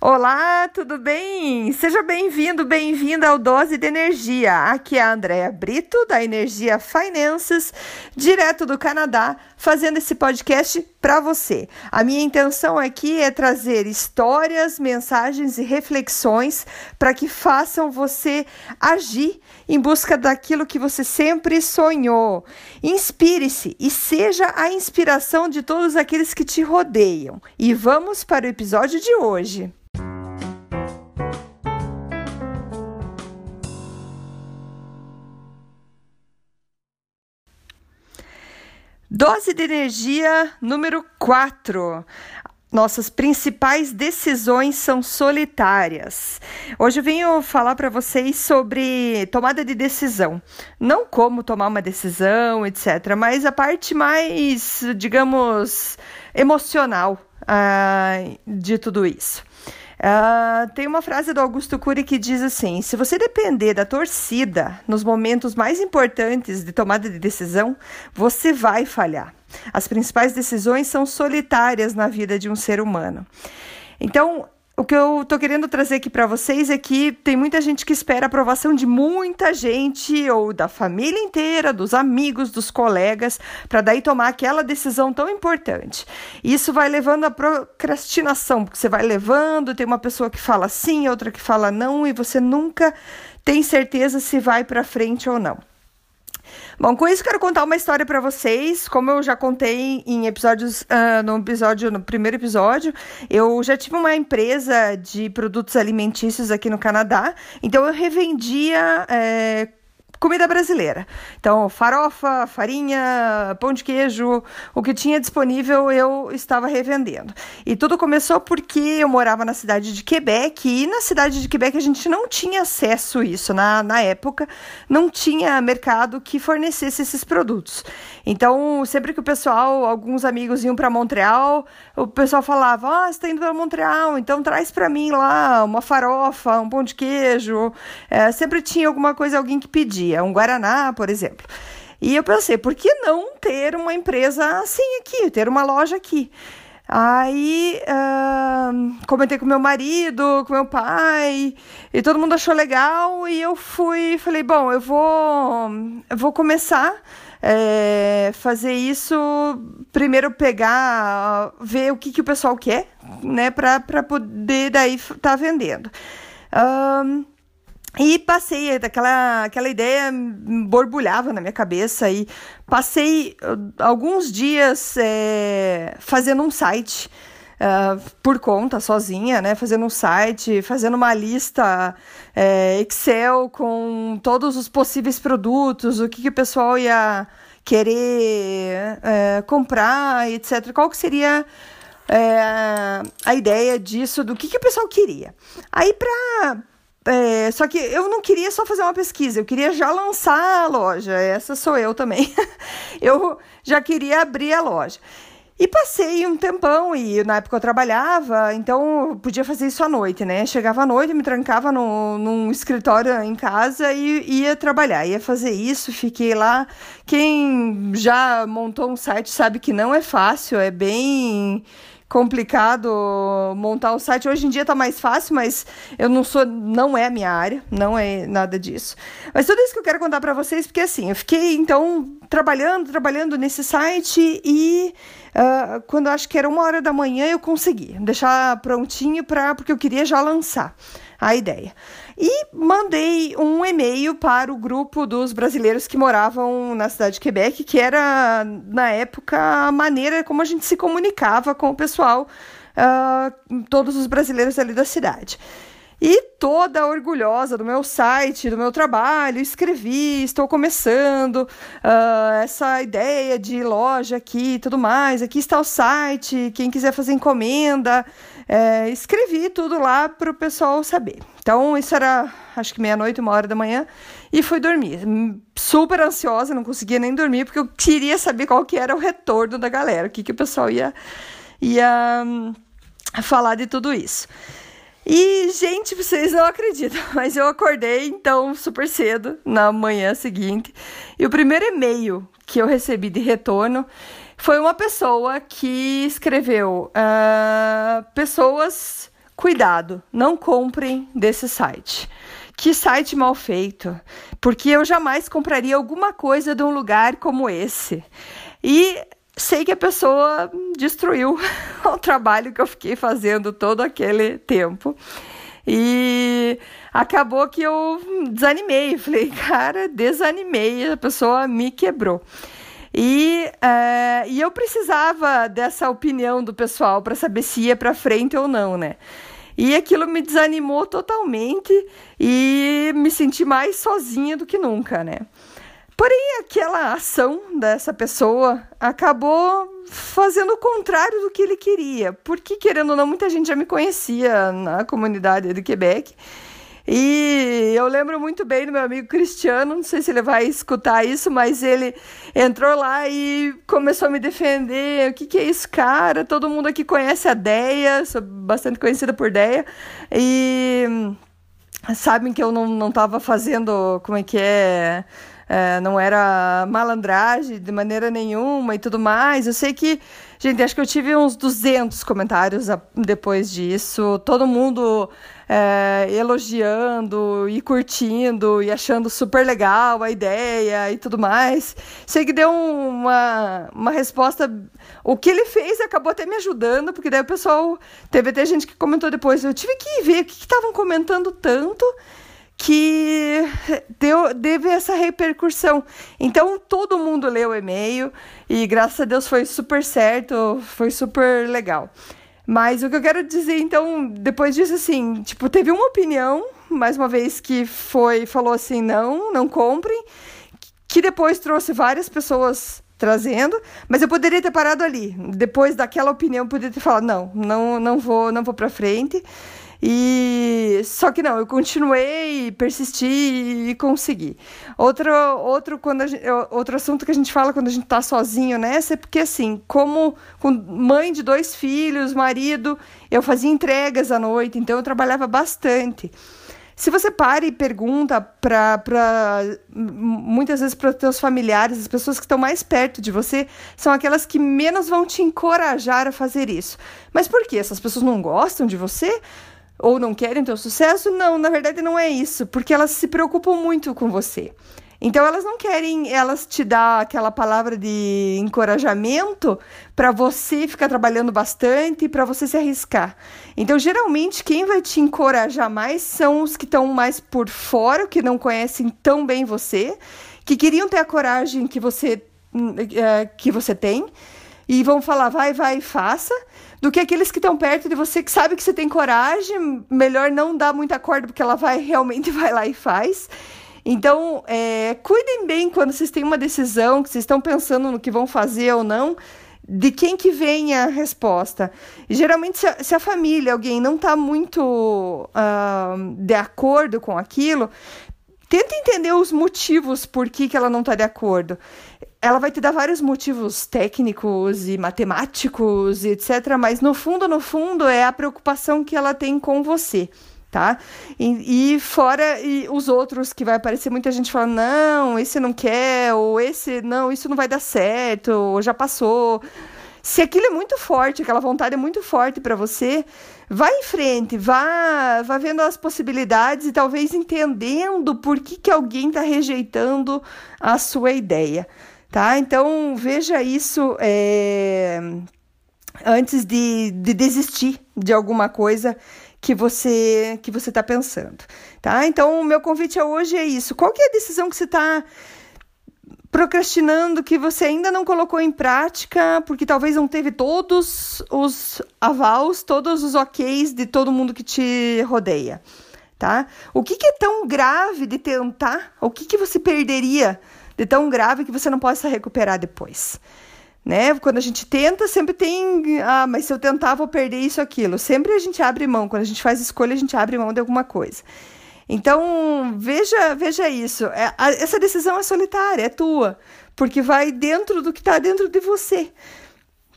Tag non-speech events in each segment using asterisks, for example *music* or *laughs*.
Olá, tudo bem? Seja bem-vindo, bem-vinda ao Dose de Energia. Aqui é a Andrea Brito, da Energia Finances, direto do Canadá, fazendo esse podcast para você. A minha intenção aqui é trazer histórias, mensagens e reflexões para que façam você agir em busca daquilo que você sempre sonhou. Inspire-se e seja a inspiração de todos aqueles que te rodeiam. E vamos para o episódio de hoje. Dose de energia número 4. Nossas principais decisões são solitárias. Hoje eu venho falar para vocês sobre tomada de decisão. Não como tomar uma decisão, etc., mas a parte mais, digamos, emocional uh, de tudo isso. Uh, tem uma frase do Augusto Cury que diz assim: se você depender da torcida nos momentos mais importantes de tomada de decisão, você vai falhar. As principais decisões são solitárias na vida de um ser humano. Então, o que eu tô querendo trazer aqui para vocês é que tem muita gente que espera a aprovação de muita gente ou da família inteira, dos amigos, dos colegas, para daí tomar aquela decisão tão importante. Isso vai levando à procrastinação, porque você vai levando, tem uma pessoa que fala sim, outra que fala não e você nunca tem certeza se vai para frente ou não. Bom, com isso quero contar uma história para vocês. Como eu já contei em episódios, uh, no episódio, no primeiro episódio, eu já tive uma empresa de produtos alimentícios aqui no Canadá. Então eu revendia é, comida brasileira. Então, farofa, farinha, pão de queijo, o que tinha disponível eu estava revendendo. E tudo começou porque eu morava na cidade de Quebec e na cidade de Quebec a gente não tinha acesso a isso. Na, na época, não tinha mercado que fornecesse esses produtos. Então, sempre que o pessoal, alguns amigos iam para Montreal, o pessoal falava: Ah, você está indo para Montreal, então traz para mim lá uma farofa, um pão de queijo. É, sempre tinha alguma coisa, alguém que pedia dia, um Guaraná, por exemplo. E eu pensei, por que não ter uma empresa assim aqui, ter uma loja aqui? Aí uh, comentei com meu marido, com meu pai, e todo mundo achou legal. E eu fui, falei, bom, eu vou, eu vou começar é, fazer isso. Primeiro pegar, ver o que, que o pessoal quer, né, para poder daí estar tá vendendo. Uh, e passei, aquela, aquela ideia borbulhava na minha cabeça e passei uh, alguns dias é, fazendo um site uh, por conta, sozinha, né? Fazendo um site, fazendo uma lista é, Excel com todos os possíveis produtos, o que, que o pessoal ia querer é, comprar, etc. Qual que seria a ideia disso, do que, que o pessoal queria. Aí, para é, só que eu não queria só fazer uma pesquisa, eu queria já lançar a loja. Essa sou eu também. *laughs* eu já queria abrir a loja. E passei um tempão, e na época eu trabalhava, então eu podia fazer isso à noite, né? Chegava à noite, me trancava no, num escritório em casa e ia trabalhar. Ia fazer isso, fiquei lá. Quem já montou um site sabe que não é fácil, é bem complicado montar o site. Hoje em dia tá mais fácil, mas eu não sou, não é a minha área, não é nada disso. Mas tudo isso que eu quero contar para vocês, porque assim, eu fiquei então trabalhando, trabalhando nesse site e uh, quando acho que era uma hora da manhã eu consegui deixar prontinho para porque eu queria já lançar a ideia. E mandei um e-mail para o grupo dos brasileiros que moravam na cidade de Quebec, que era, na época, a maneira como a gente se comunicava com o pessoal, uh, todos os brasileiros ali da cidade. E toda orgulhosa do meu site, do meu trabalho, escrevi, estou começando uh, essa ideia de loja aqui e tudo mais. Aqui está o site, quem quiser fazer encomenda. É, escrevi tudo lá para o pessoal saber. Então, isso era acho que meia-noite, uma hora da manhã, e fui dormir. Super ansiosa, não conseguia nem dormir, porque eu queria saber qual que era o retorno da galera, o que, que o pessoal ia, ia um, falar de tudo isso. E, gente, vocês não acreditam, *laughs* mas eu acordei então super cedo na manhã seguinte. E o primeiro e-mail que eu recebi de retorno foi uma pessoa que escreveu: uh, pessoas cuidado, não comprem desse site. Que site mal feito, porque eu jamais compraria alguma coisa de um lugar como esse. E sei que a pessoa destruiu *laughs* o trabalho que eu fiquei fazendo todo aquele tempo. E acabou que eu desanimei. *laughs* Falei, cara, desanimei, a pessoa me quebrou. E, uh, e eu precisava dessa opinião do pessoal para saber se ia para frente ou não, né? E aquilo me desanimou totalmente e me senti mais sozinha do que nunca, né? Porém, aquela ação dessa pessoa acabou fazendo o contrário do que ele queria, porque, querendo ou não, muita gente já me conhecia na comunidade do Quebec. E eu lembro muito bem do meu amigo Cristiano, não sei se ele vai escutar isso, mas ele entrou lá e começou a me defender. O que, que é isso, cara? Todo mundo aqui conhece a Deia, sou bastante conhecida por Deia. E sabem que eu não, não tava fazendo, como é que é é, não era malandragem de maneira nenhuma e tudo mais. Eu sei que, gente, acho que eu tive uns 200 comentários depois disso, todo mundo é, elogiando e curtindo e achando super legal a ideia e tudo mais. Sei que deu uma, uma resposta. O que ele fez acabou até me ajudando, porque daí o pessoal. Teve até gente que comentou depois. Eu tive que ver o que estavam comentando tanto que deu, teve essa repercussão. Então todo mundo leu o e-mail e graças a Deus foi super certo, foi super legal. Mas o que eu quero dizer, então, depois disso, assim, tipo, teve uma opinião, mais uma vez, que foi, falou assim, não, não comprem, que depois trouxe várias pessoas trazendo, mas eu poderia ter parado ali. Depois daquela opinião, eu poderia ter falado, não, não, não vou, não vou para frente. E só que não, eu continuei, persisti e consegui. Outro, outro, quando gente, outro assunto que a gente fala quando a gente tá sozinho nessa é porque assim, como com mãe de dois filhos, marido, eu fazia entregas à noite, então eu trabalhava bastante. Se você para e pergunta para muitas vezes para os teus familiares, as pessoas que estão mais perto de você, são aquelas que menos vão te encorajar a fazer isso. Mas por quê? Essas pessoas não gostam de você? Ou não querem teu sucesso? Não, na verdade não é isso, porque elas se preocupam muito com você. Então elas não querem, elas te dar aquela palavra de encorajamento para você ficar trabalhando bastante, para você se arriscar. Então geralmente quem vai te encorajar mais são os que estão mais por fora, que não conhecem tão bem você, que queriam ter a coragem que você é, que você tem e vão falar vai, vai, faça do que aqueles que estão perto de você que sabe que você tem coragem, melhor não dar muita corda porque ela vai *laughs* realmente vai lá e faz. Então, é, cuidem bem quando vocês têm uma decisão, que vocês estão pensando no que vão fazer ou não, de quem que vem a resposta. geralmente, se a, se a, família, alguém não está muito uh, de acordo com aquilo, tenta entender os motivos por que, que ela não está de acordo ela vai te dar vários motivos técnicos e matemáticos e etc. Mas no fundo, no fundo, é a preocupação que ela tem com você, tá? E, e fora e os outros que vai aparecer muita gente falando, não, esse não quer, ou esse, não, isso não vai dar certo, ou já passou. Se aquilo é muito forte, aquela vontade é muito forte para você, vá em frente, vá, vá vendo as possibilidades e talvez entendendo por que, que alguém está rejeitando a sua ideia tá? Então veja isso é, antes de, de desistir de alguma coisa que você que você está pensando, tá? Então o meu convite hoje é isso. Qual que é a decisão que você está procrastinando que você ainda não colocou em prática porque talvez não teve todos os avals, todos os OKs de todo mundo que te rodeia, tá? O que, que é tão grave de tentar? O que, que você perderia? De tão grave que você não possa recuperar depois. Né? Quando a gente tenta, sempre tem, ah, mas se eu tentar, vou perder isso, aquilo. Sempre a gente abre mão, quando a gente faz escolha, a gente abre mão de alguma coisa. Então, veja, veja isso. É, a, essa decisão é solitária, é tua, porque vai dentro do que está dentro de você.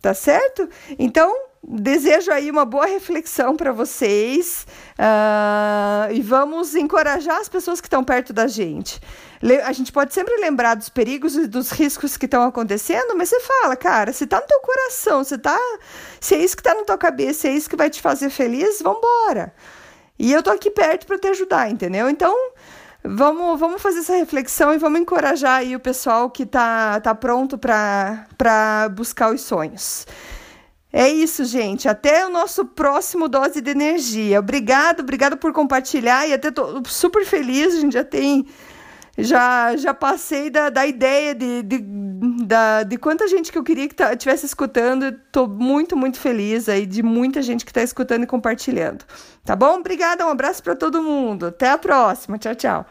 Tá certo? Então, desejo aí uma boa reflexão para vocês uh, e vamos encorajar as pessoas que estão perto da gente. A gente pode sempre lembrar dos perigos e dos riscos que estão acontecendo, mas você fala, cara, se tá no teu coração, se, tá, se é isso que tá na tua cabeça, se é isso que vai te fazer feliz, vambora. E eu tô aqui perto para te ajudar, entendeu? Então, vamos, vamos fazer essa reflexão e vamos encorajar aí o pessoal que tá, tá pronto para buscar os sonhos. É isso, gente. Até o nosso próximo dose de energia. Obrigado, obrigado por compartilhar e até tô super feliz. A gente já tem. Já, já passei da, da ideia de, de, da, de quanta gente que eu queria que estivesse escutando. Estou muito, muito feliz aí de muita gente que está escutando e compartilhando. Tá bom? Obrigada, um abraço para todo mundo. Até a próxima. Tchau, tchau.